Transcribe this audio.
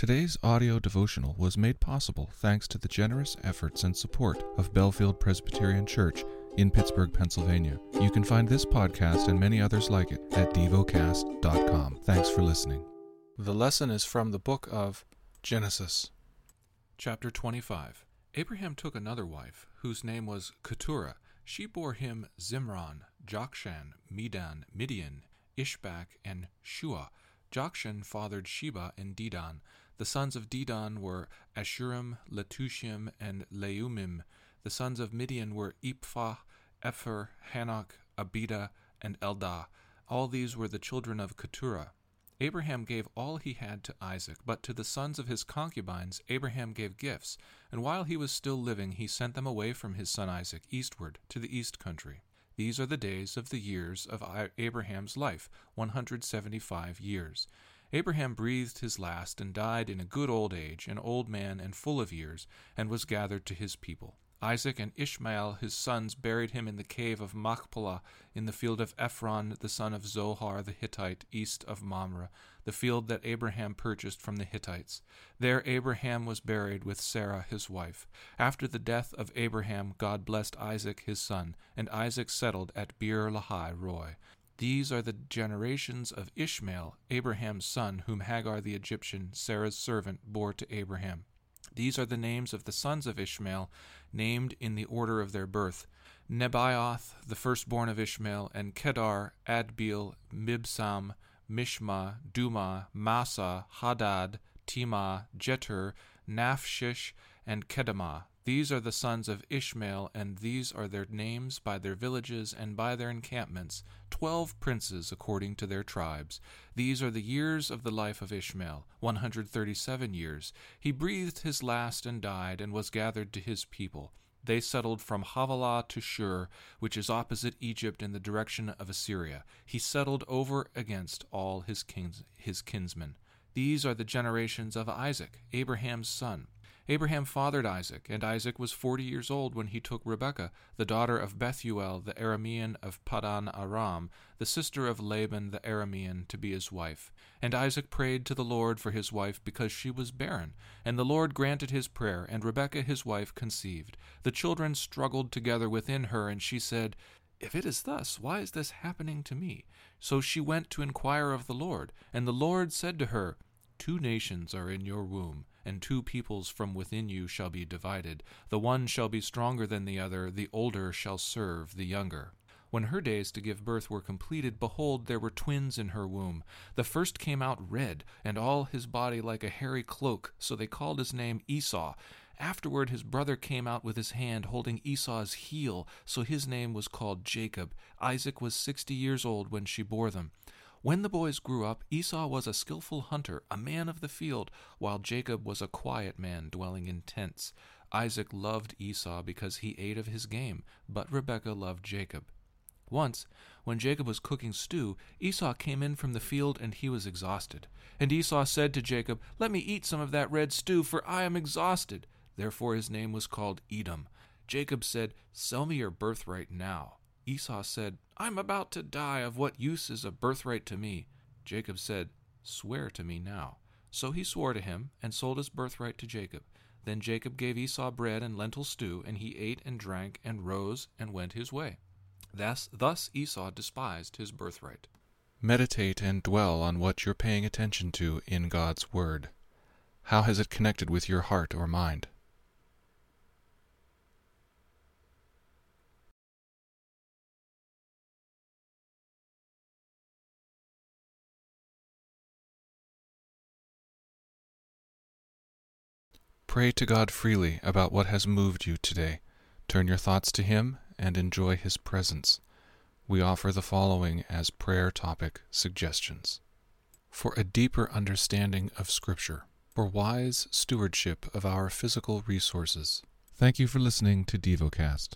Today's audio devotional was made possible thanks to the generous efforts and support of Bellefield Presbyterian Church in Pittsburgh, Pennsylvania. You can find this podcast and many others like it at devocast.com. Thanks for listening. The lesson is from the book of Genesis, chapter 25. Abraham took another wife, whose name was Keturah. She bore him Zimran, Jokshan, Medan, Midian, Ishbak, and Shua. Jokshan fathered Sheba and Dedan. The sons of Dedan were Ashurim, Letushim, and Leumim. The sons of Midian were Ephah, Epher, Hanoch, Abida, and Eldah. All these were the children of Keturah. Abraham gave all he had to Isaac, but to the sons of his concubines Abraham gave gifts, and while he was still living he sent them away from his son Isaac eastward to the east country. These are the days of the years of Abraham's life, 175 years. Abraham breathed his last and died in a good old age, an old man and full of years, and was gathered to his people. Isaac and Ishmael his sons buried him in the cave of Machpelah in the field of Ephron the son of Zohar the Hittite east of Mamre, the field that Abraham purchased from the Hittites. There Abraham was buried with Sarah his wife. After the death of Abraham God blessed Isaac his son, and Isaac settled at Beer Lahai Roi. These are the generations of Ishmael, Abraham's son, whom Hagar the Egyptian, Sarah's servant, bore to Abraham. These are the names of the sons of Ishmael, named in the order of their birth Nebaioth, the firstborn of Ishmael, and Kedar, Adbeel, Mibsam, Mishma, Duma, Massa, Hadad, Tema, Jetur, Naphshish, and Kedemah. These are the sons of Ishmael, and these are their names by their villages and by their encampments, twelve princes according to their tribes. These are the years of the life of Ishmael, one hundred thirty seven years. He breathed his last and died, and was gathered to his people. They settled from Havilah to Shur, which is opposite Egypt in the direction of Assyria. He settled over against all his, kins, his kinsmen. These are the generations of Isaac, Abraham's son. Abraham fathered Isaac, and Isaac was forty years old when he took Rebekah, the daughter of Bethuel the Aramean of Paddan Aram, the sister of Laban the Aramean, to be his wife. And Isaac prayed to the Lord for his wife because she was barren. And the Lord granted his prayer, and Rebekah his wife conceived. The children struggled together within her, and she said, if it is thus, why is this happening to me? So she went to inquire of the Lord, and the Lord said to her, Two nations are in your womb, and two peoples from within you shall be divided. The one shall be stronger than the other, the older shall serve the younger. When her days to give birth were completed, behold, there were twins in her womb. The first came out red, and all his body like a hairy cloak, so they called his name Esau. Afterward his brother came out with his hand holding Esau's heel, so his name was called Jacob. Isaac was sixty years old when she bore them. When the boys grew up, Esau was a skilful hunter, a man of the field, while Jacob was a quiet man dwelling in tents. Isaac loved Esau because he ate of his game, but Rebekah loved Jacob. Once, when Jacob was cooking stew, Esau came in from the field and he was exhausted. And Esau said to Jacob, Let me eat some of that red stew, for I am exhausted. Therefore his name was called Edom. Jacob said, Sell me your birthright now. Esau said, I'm about to die. Of what use is a birthright to me? Jacob said, Swear to me now. So he swore to him, and sold his birthright to Jacob. Then Jacob gave Esau bread and lentil stew, and he ate and drank, and rose and went his way. Thus, thus Esau despised his birthright. Meditate and dwell on what you're paying attention to in God's Word. How has it connected with your heart or mind? Pray to God freely about what has moved you today. Turn your thoughts to Him and enjoy His presence. We offer the following as prayer topic suggestions. For a deeper understanding of Scripture, for wise stewardship of our physical resources. Thank you for listening to DevoCast.